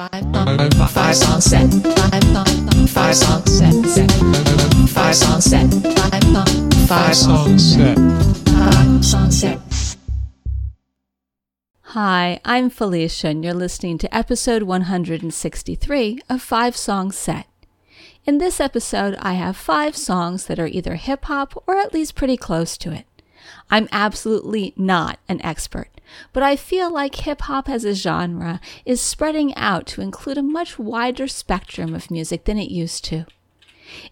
five, five song set, five, song set, five song set, five, five song set, five song set. Hi, I'm Felicia, and you're listening to episode 163 of Five Song Set. In this episode, I have five songs that are either hip hop or at least pretty close to it. I'm absolutely not an expert, but I feel like hip hop as a genre is spreading out to include a much wider spectrum of music than it used to.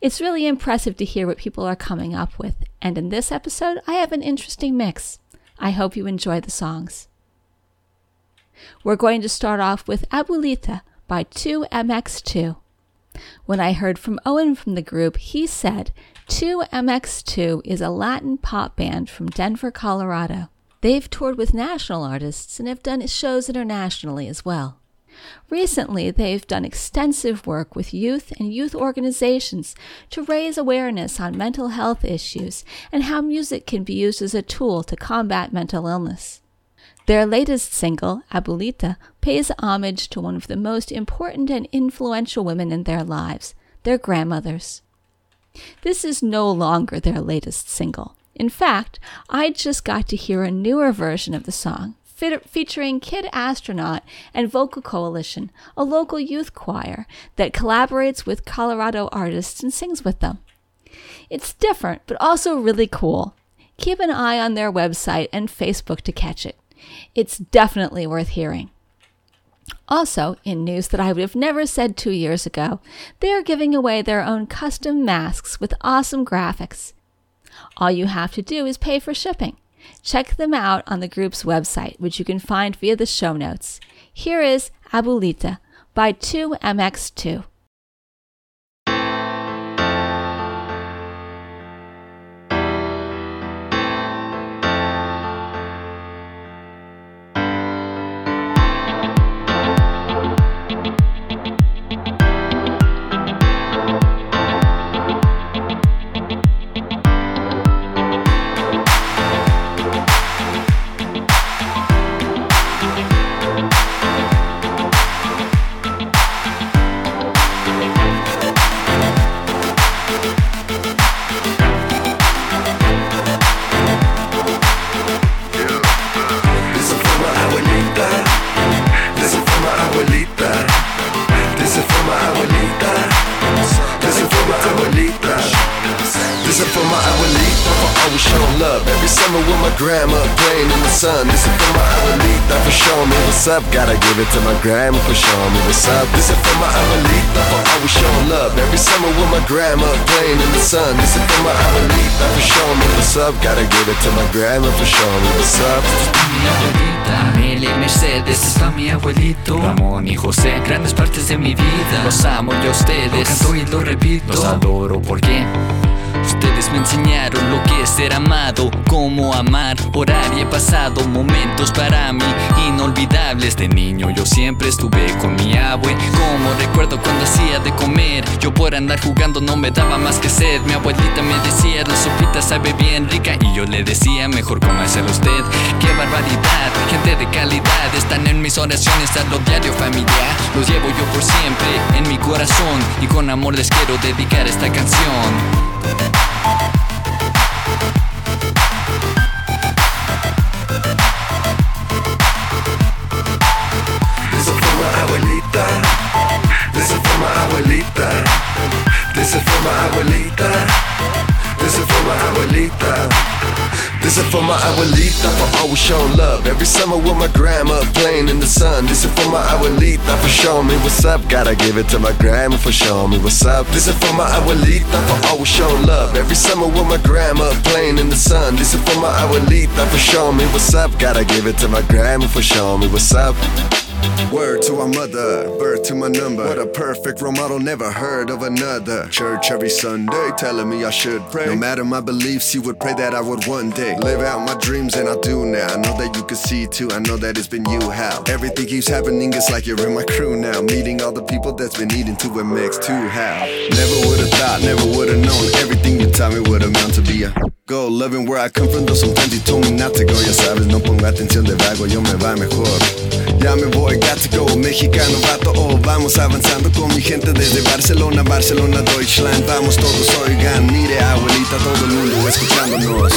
It's really impressive to hear what people are coming up with, and in this episode, I have an interesting mix. I hope you enjoy the songs. We're going to start off with Abuelita by 2MX2. When I heard from Owen from the group, he said 2MX2 is a Latin pop band from Denver, Colorado. They've toured with national artists and have done shows internationally as well. Recently, they've done extensive work with youth and youth organizations to raise awareness on mental health issues and how music can be used as a tool to combat mental illness. Their latest single, Abuelita, pays homage to one of the most important and influential women in their lives, their grandmothers. This is no longer their latest single. In fact, I just got to hear a newer version of the song, featuring Kid Astronaut and Vocal Coalition, a local youth choir that collaborates with Colorado artists and sings with them. It's different, but also really cool. Keep an eye on their website and Facebook to catch it. It's definitely worth hearing. Also, in news that I would have never said two years ago, they are giving away their own custom masks with awesome graphics. All you have to do is pay for shipping. Check them out on the group's website, which you can find via the show notes. Here is Abuelita by 2MX2. Give it to my grandma for showing me what's up. This is for my abuelita for always showing love. Every summer with my grandma playing in the sun. This is for my abuelita for showing me what's up. Gotta give it to my grandma for showing me what's up. Mi abuelita, Amelia y Mercedes, está mi abuelito Ramón y José, grandes partes de mi vida Los amo yo a ustedes, lo canto y lo repito Los adoro porque Ustedes me enseñaron lo que es ser amado, cómo amar. Orar y he pasado momentos para mí inolvidables. De niño yo siempre estuve con mi abue. Como recuerdo cuando hacía de comer, yo por andar jugando no me daba más que sed. Mi abuelita me decía, la sopita sabe bien rica. Y yo le decía, mejor cómasela usted. Qué barbaridad, gente de calidad. Están en mis oraciones a lo diario familiar. Los llevo yo por siempre en mi corazón. Y con amor les quiero dedicar esta canción. This for my abuelita for always showing love. Every summer with my grandma playing in the sun. This is for my abuelita for showing me what's up. Gotta give it to my grandma for showing me what's up. This is for my abuelita for always showing love. Every summer with my grandma playing in the sun. This is for my abuelita for showing me what's up. Gotta give it to my grandma for showing me what's up. Word to our mother, birth to my number. What a perfect role model, never heard of another. Church every Sunday, telling me I should pray. No matter my beliefs, he would pray that I would one day live out my dreams, and I do now. I know that you can see too, I know that it's been you how. Everything keeps happening, it's like you're in my crew now. Meeting all the people that's been needing to MX too how. Never would've thought, never would've known. Everything you taught me would amount to be a go. Loving where I come from, though sometimes you told me not to go. Ya sabes, no pongo atención de vago, yo me va mejor. Ya me voy, got to go, mexicano vato, oh, vamos avanzando con mi gente desde Barcelona, Barcelona, Deutschland, vamos todos, oigan, mire abuelita, todo el mundo escuchándonos.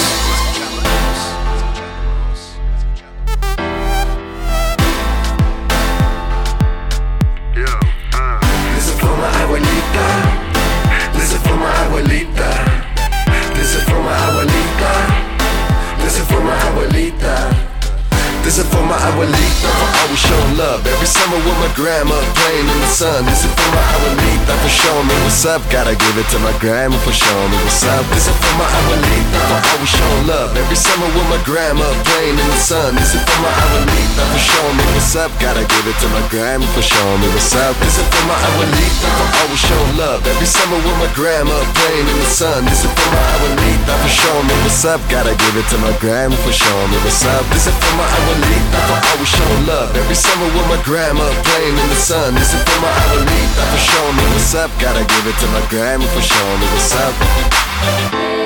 This is for abuelita. This is for always showing love. Every summer with my grandma playing in the sun. This is for my abuelita for showing me what's up. Gotta give it to my grandma for showing me what's up. This is for my abuelita for always showing love. Every summer with my grandma playing in the sun. This is for my abuelita for showing me what's up. Gotta give it to my grandma for showing me what's up. This is for my abuelita for always showing love. Every summer with my grandma playing in the sun. This is for my abuelita for showing me what's up. Gotta give it to my grandma for showing me what's up. This is for my abuelita for always showing love. Every summer with my grandma playing in the sun. This is for my abuelita for showing me what's up. Gotta give it to my grandma for showing me what's up.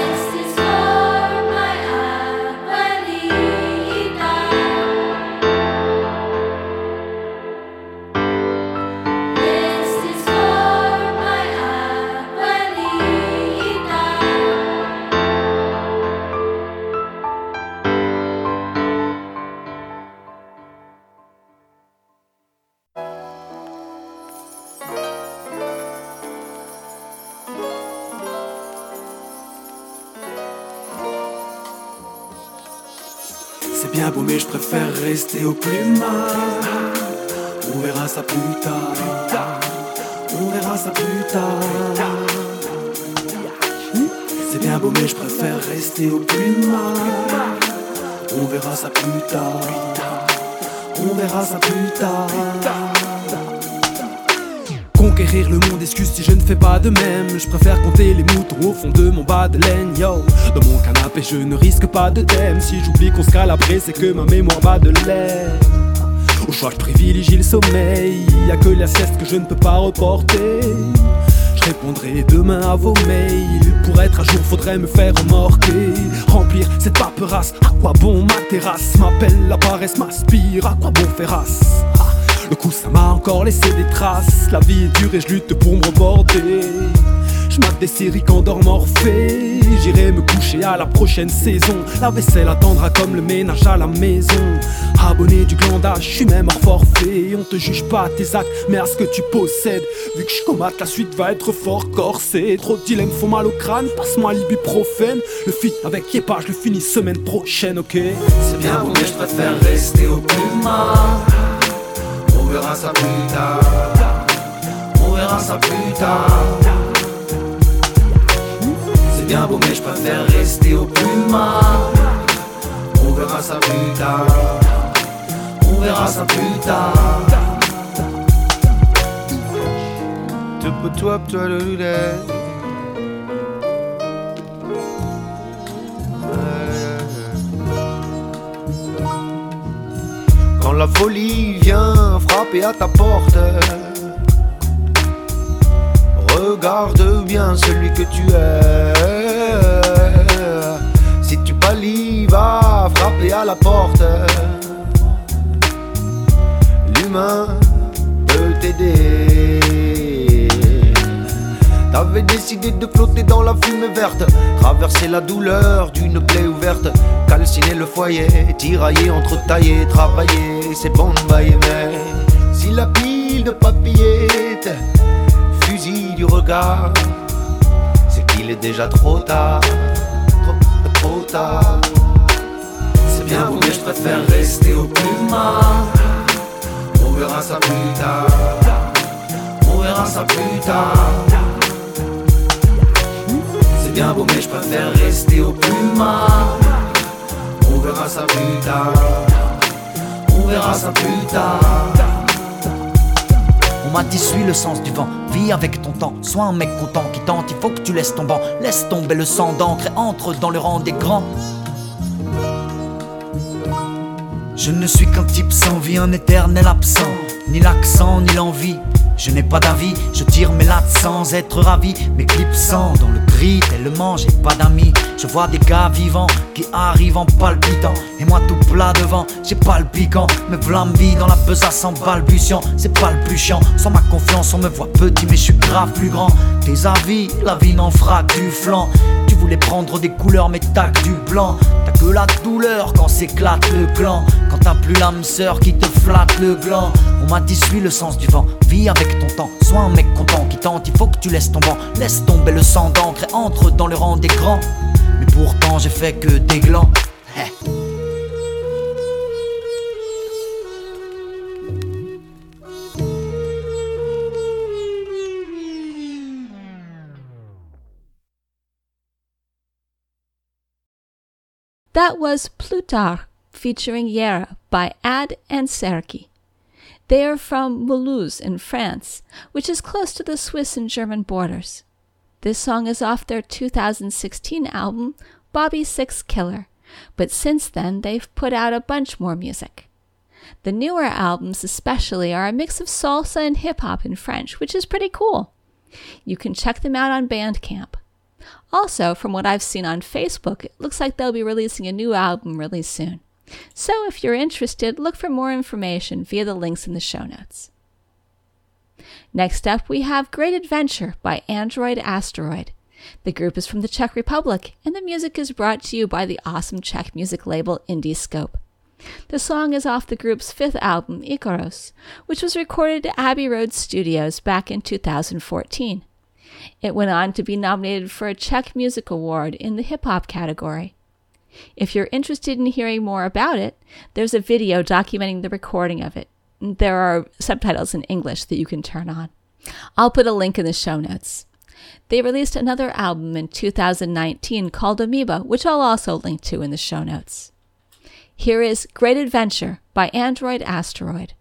Je préfère rester au plus mal On verra ça plus tard. On verra ça plus tard. C'est bien beau mais je préfère rester au plus mal On verra ça plus tard. On verra ça plus tard Conquérir le monde, excuse si je ne fais pas de même. Je préfère compter les moutons au fond de mon bas de laine, yo. Dans mon canapé, je ne risque pas de thème. Si j'oublie qu'on se cale c'est que ma mémoire bat de l'air. Au choix, je privilégie le sommeil. Y a que la sieste que je ne peux pas reporter. Je répondrai demain à vos mails. Pour être à jour, faudrait me faire remorquer. Remplir cette paperasse. À quoi bon ma terrasse? M'appelle la paresse, m'aspire. À quoi bon Ah, Le coup, ça m'a encore laissé des traces. La vie est dure et je lutte pour me reborder. Je des séries qu'endort Morphée. J'irai me coucher à la prochaine saison. La vaisselle attendra comme le ménage à la maison. Abonné du glandage, je suis même hors forfait. On te juge pas à tes actes, mais à ce que tu possèdes. Vu que je comate, la suite va être fort corsée. Trop de dilemmes font mal au crâne, passe-moi l'ibuprofène. Le fit avec Yepa, je le finis semaine prochaine, ok? C'est bien beau, mais je préfère rester au plus. On verra ça plus tard. On verra ça plus tard. C'est bien beau, mais je préfère rester au plus mal. On verra ça plus tard. On verra ça plus tard. Te toi, toi le loulet. La folie vient frapper à ta porte, regarde bien celui que tu es. Si tu pâlis, va frapper à la porte. L'humain peut t'aider. T'avais décidé de flotter dans la fumée verte, traverser la douleur d'une plaie ouverte, calciner le foyer, tirailler, entretailler, travailler, c'est bon de bailler, mais si la pile de papillettes fusille du regard, c'est qu'il est déjà trop tard, trop, trop tard. C'est bien beau, mais je préfère rester au plus. On verra ça plus tard. On verra ça plus tard. Mais je préfère rester au plus. On verra ça plus tard. On verra ça plus tard. On m'a dit suis le sens du vent, vis avec ton temps, sois un mec content qui tente, il faut que tu laisses ton laisse tomber le sang d'encre et entre dans le rang des grands. Je ne suis qu'un type sans vie, un éternel absent, ni l'accent, ni l'envie Je n'ai pas d'avis, je tire mes lattes sans être ravi. Mes clips sans dans le gris tellement j'ai pas d'amis. Je vois des gars vivants qui arrivent en palpitant. Et moi tout plat devant, j'ai pas le piquant. Me vlambi dans la besace en balbutiant. C'est pas le plus chiant. Sans ma confiance, on me voit petit, mais je suis grave plus grand. Tes avis, la vie n'en fera que du flanc. Tu voulais prendre des couleurs, mais que du blanc. La douleur quand s'éclate le clan. Quand t'as plus l'âme sœur qui te flatte le gland. On m'a dit suis le sens du vent, vis avec ton temps. Sois un mec content qui tente, il faut que tu laisses ton banc. Laisse tomber le sang d'encre et entre dans le rang des grands. Mais pourtant j'ai fait que des glands. Heh. That was Plutarch featuring Yera by Ad and Serki. They are from Mulhouse in France, which is close to the Swiss and German borders. This song is off their 2016 album, Bobby Six Killer, but since then they've put out a bunch more music. The newer albums, especially, are a mix of salsa and hip hop in French, which is pretty cool. You can check them out on Bandcamp. Also, from what I've seen on Facebook, it looks like they'll be releasing a new album really soon. So if you're interested, look for more information via the links in the show notes. Next up, we have Great Adventure by Android Asteroid. The group is from the Czech Republic, and the music is brought to you by the awesome Czech music label Indiescope. The song is off the group's fifth album, Icaros, which was recorded at Abbey Road Studios back in 2014. It went on to be nominated for a Czech Music Award in the hip hop category. If you're interested in hearing more about it, there's a video documenting the recording of it. There are subtitles in English that you can turn on. I'll put a link in the show notes. They released another album in 2019 called Amoeba, which I'll also link to in the show notes. Here is Great Adventure by Android Asteroid.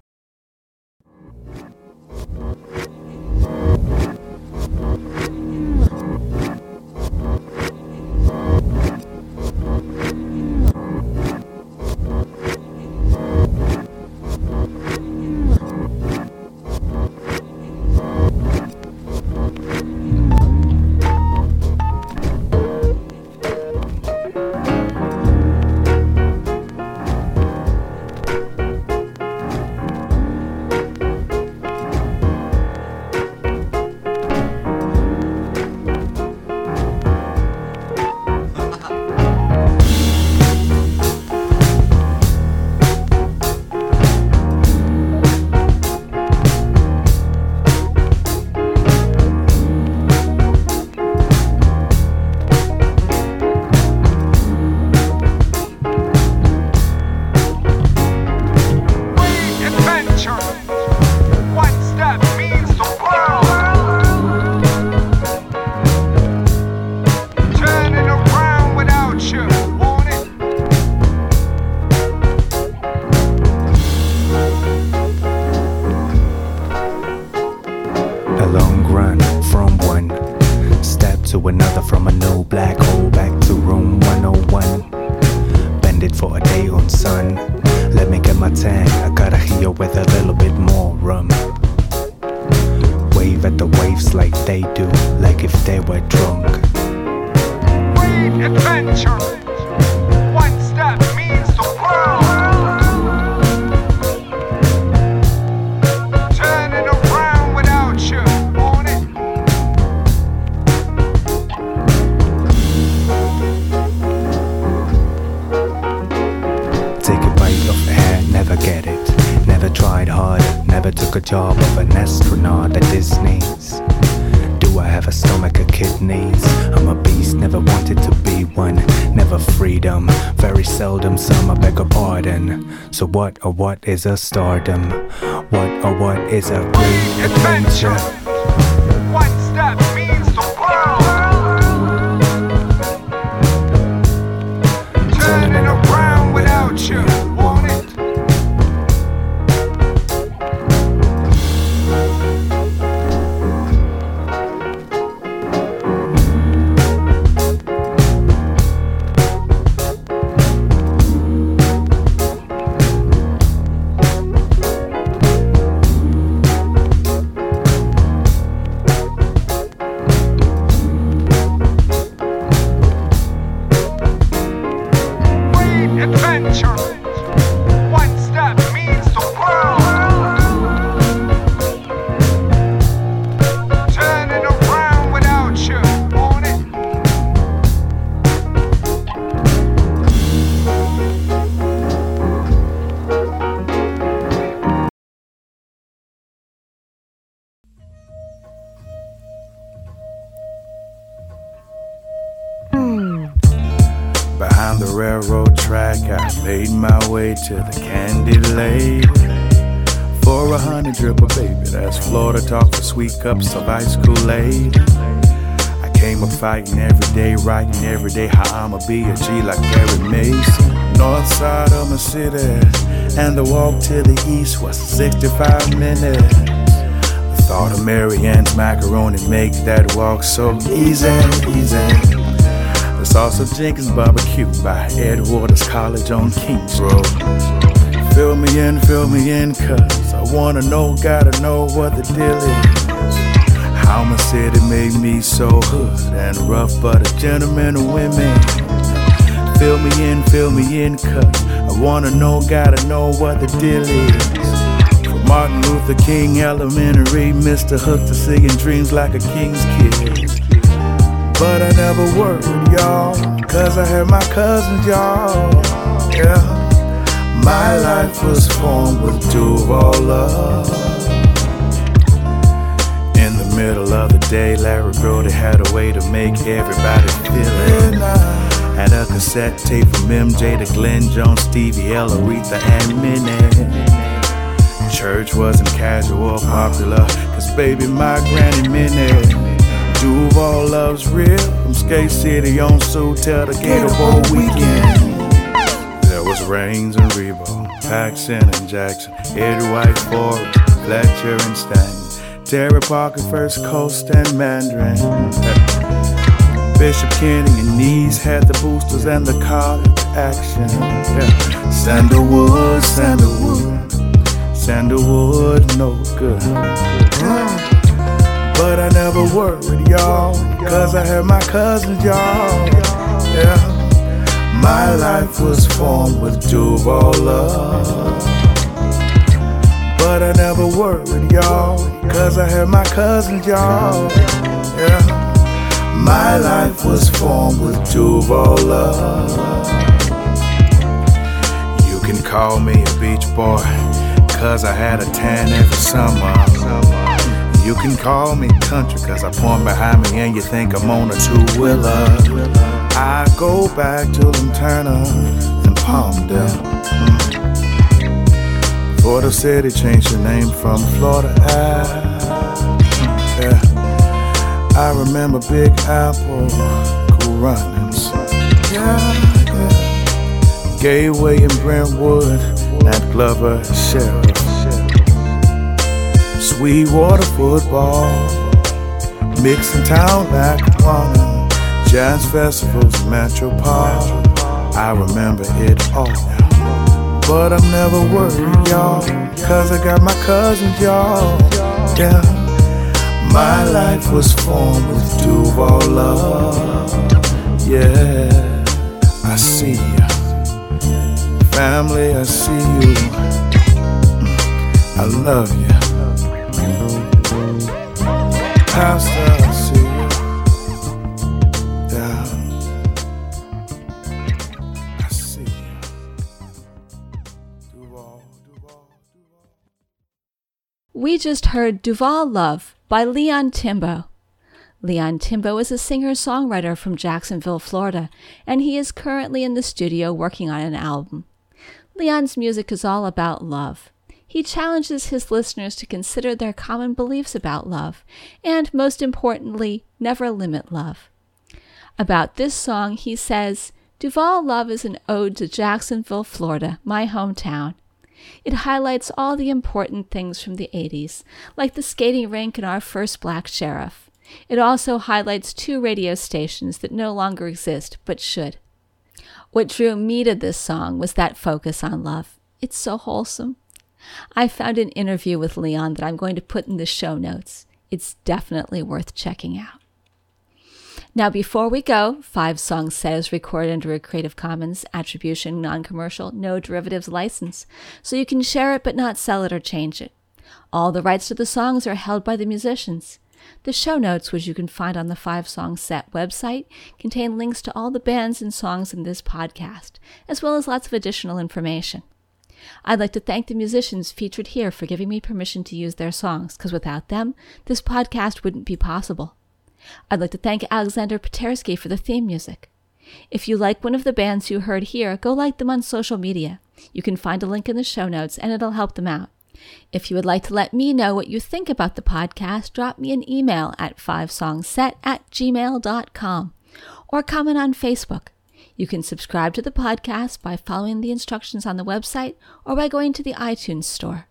Never get it. Never tried harder, never took a job of an astronaut at Disney's. Do I have a stomach or kidneys? I'm a beast, never wanted to be one. Never freedom, very seldom some, I beg your pardon. So what or what is a stardom? What or what is a great adventure? I made my way to the candy lady. For a honey dripper, baby, that's Florida talk for sweet cups of ice Kool-Aid. I came up fighting every day, writing every day how I'ma be a G like Perry Mason. North side of my city, and the walk to the east was 65 minutes. The thought of Mary Ann's macaroni make that walk so easy, easy. Of Jenkins barbecue by Ed Waters College on Kings Road. Fill me in, fill me in, cuz I wanna know, gotta know what the deal is. How my city made me so hood and rough, but a gentleman of women. Fill me in, fill me in, cuz I wanna know, gotta know what the deal is. Martin Luther King Elementary, Mr. Hook to singing dreams like a king's kid. But I never worried, y'all, cause I had my cousins, y'all. Yeah. My life was formed with Duval love. In the middle of the day, Larry Brody had a way to make everybody feel it. Had a cassette tape from MJ to Glenn Jones, Stevie L, Aretha, and Minnie. Church wasn't casual popular, cause baby, my granny Minnie. Duval loves real, from Skate City on Sioux till the Gator Bowl weekend. There was Raines and Ribault, Paxon and Jackson, Eddie White, Ford, Fletcher and Stanton, Terry Parker, First Coast and Mandarin. Bishop Kenny and Nees had the boosters and the college action. Yeah. Sandalwood, Sandalwood, Sandalwood, no good. But I never worried, y'all, cause I had my cousins, y'all. Yeah. My life was formed with Duval love. But I never worried, y'all, cause I had my cousins, y'all. Yeah. My life was formed with Duval love. You can call me a beach boy, cause I had a tan every summer. You can call me country, cause I point behind me and you think I'm on a two wheeler. I go back to them Turner and Palmdale. Mm. Before the city changed the name from Florida Ave. Yeah. I remember Big Apple, Cool Runnings. Yeah, yeah. Gateway Brentwood, Nat Glover, Sheriff. Sweetwater football, mixing town Lackawanna, jazz festivals, Metropole. I remember it all. But I'm never worried, y'all, cause I got my cousins, y'all. Yeah. My life was formed with Duval love. Yeah, I see ya. Family, I see you. Mm. I love you. Pastor, I see you. Duval. We just heard Duval Love by Leon Timbo. Leon Timbo is a singer songwriter from Jacksonville, Florida, and he is currently in the studio working on an album. Leon's music is all about love. He challenges his listeners to consider their common beliefs about love, and most importantly, never limit love. About this song, he says, Duval Love is an ode to Jacksonville, Florida, my hometown. It highlights all the important things from the 80s, like the skating rink and our first black sheriff. It also highlights two radio stations that no longer exist but should. What drew me to this song was that focus on love. It's so wholesome. I found an interview with Leon that I'm going to put in the show notes. It's definitely worth checking out. Now, before we go, Five Song Set is recorded under a Creative Commons Attribution Non Commercial No Derivatives license, so you can share it but not sell it or change it. All the rights to the songs are held by the musicians. The show notes, which you can find on the Five Song Set website, contain links to all the bands and songs in this podcast, as well as lots of additional information. I'd like to thank the musicians featured here for giving me permission to use their songs, because without them, this podcast wouldn't be possible. I'd like to thank Alexander Patersky for the theme music. If you like one of the bands you heard here, go like them on social media. You can find a link in the show notes and it'll help them out. If you would like to let me know what you think about the podcast, drop me an email at fivesongset at gmail.com or comment on Facebook. You can subscribe to the podcast by following the instructions on the website or by going to the iTunes store.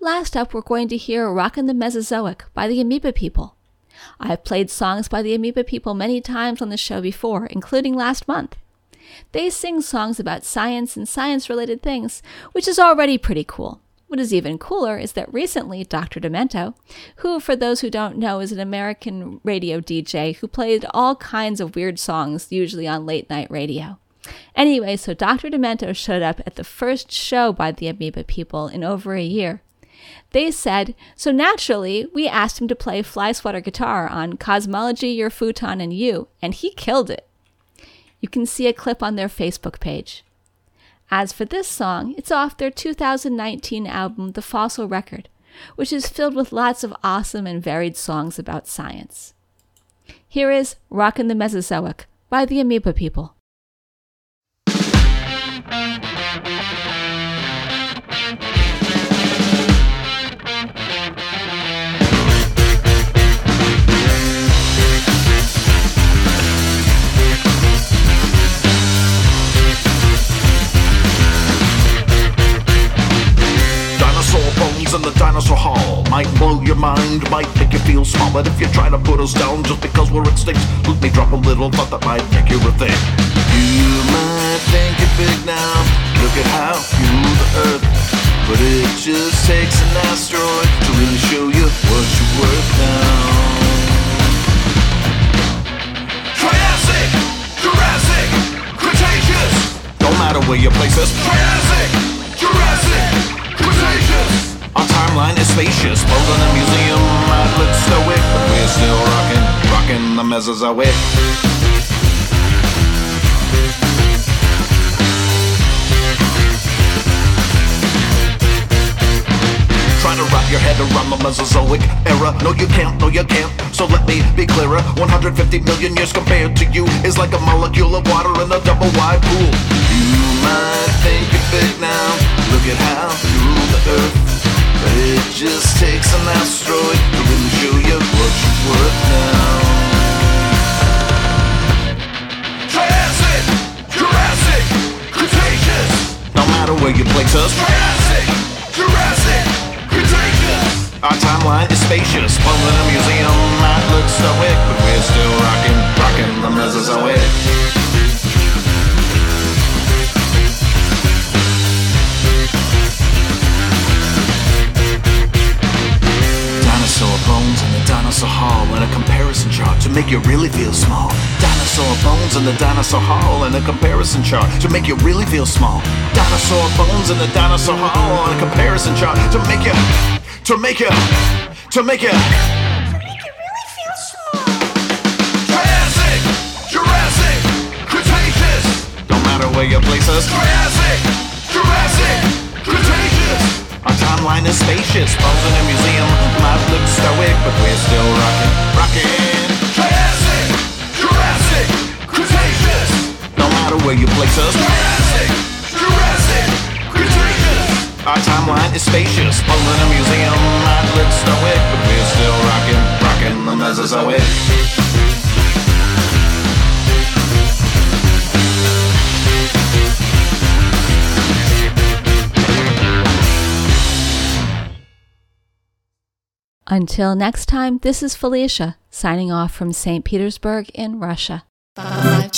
Last up, we're going to hear Rockin' the Mesozoic by the Amoeba People. I've played songs by the Amoeba People many times on the show before, including last month. They sing songs about science and science related things, which is already pretty cool. What is even cooler is that recently Dr. Demento, who, for those who don't know, is an American radio DJ who played all kinds of weird songs, usually on late night radio. Anyway, so Dr. Demento showed up at the first show by the Amoeba people in over a year. They said, so naturally, we asked him to play fly swatter guitar on Cosmology, Your Futon, and You, and he killed it. You can see a clip on their Facebook page. As for this song, it's off their 2019 album, The Fossil Record, which is filled with lots of awesome and varied songs about science. Here is Rockin' the Mesozoic by the Amoeba People. The dinosaur hall might blow your mind, might make you feel small. But if you try to put us down just because we're extinct, let me drop a little thought that might make you rethink. You might think you're big now, look at how rule the earth. But it just takes an asteroid to really show you what you're worth now. Triassic, Jurassic, Cretaceous. Don't matter where you place us. Triassic, spacious. Both in a museum might look stoic, but we're still rocking, rocking the Mesozoic. Trying to wrap your head around the Mesozoic era. No, you can't, no, you can't. So let me be clearer. 150 million years compared to you is like a molecule of water in a double wide pool. You might think you're big now. Look at how you rule the earth. It just takes an asteroid to really show you what you're worth now. Triassic, Jurassic, Cretaceous. No matter where you place us. Triassic, Jurassic, Cretaceous. Our timeline is spacious. Well, in a museum might look stoic, but we're still rocking, rocking the Mesozoic. Dinosaur bones in the dinosaur hall and a comparison chart to make you really feel small. Dinosaur bones in the dinosaur hall and a comparison chart to make you really feel small. Dinosaur bones in the dinosaur hall and a comparison chart to make you, to make you, to make you. Make you really feel small Triassic, Jurassic, Cretaceous. Don't matter where you place us. Triassic, Jurassic. Our timeline is spacious. Bones in a museum might look stoic, but we're still rocking, rocking. Triassic, Jurassic, Cretaceous. No matter where you place us. Triassic, Jurassic, Cretaceous. Our timeline is spacious. Bones in a museum might look stoic, but we're still rocking, rocking the Mesozoic. Until next time, this is Felicia, signing off from St. Petersburg in Russia. Five.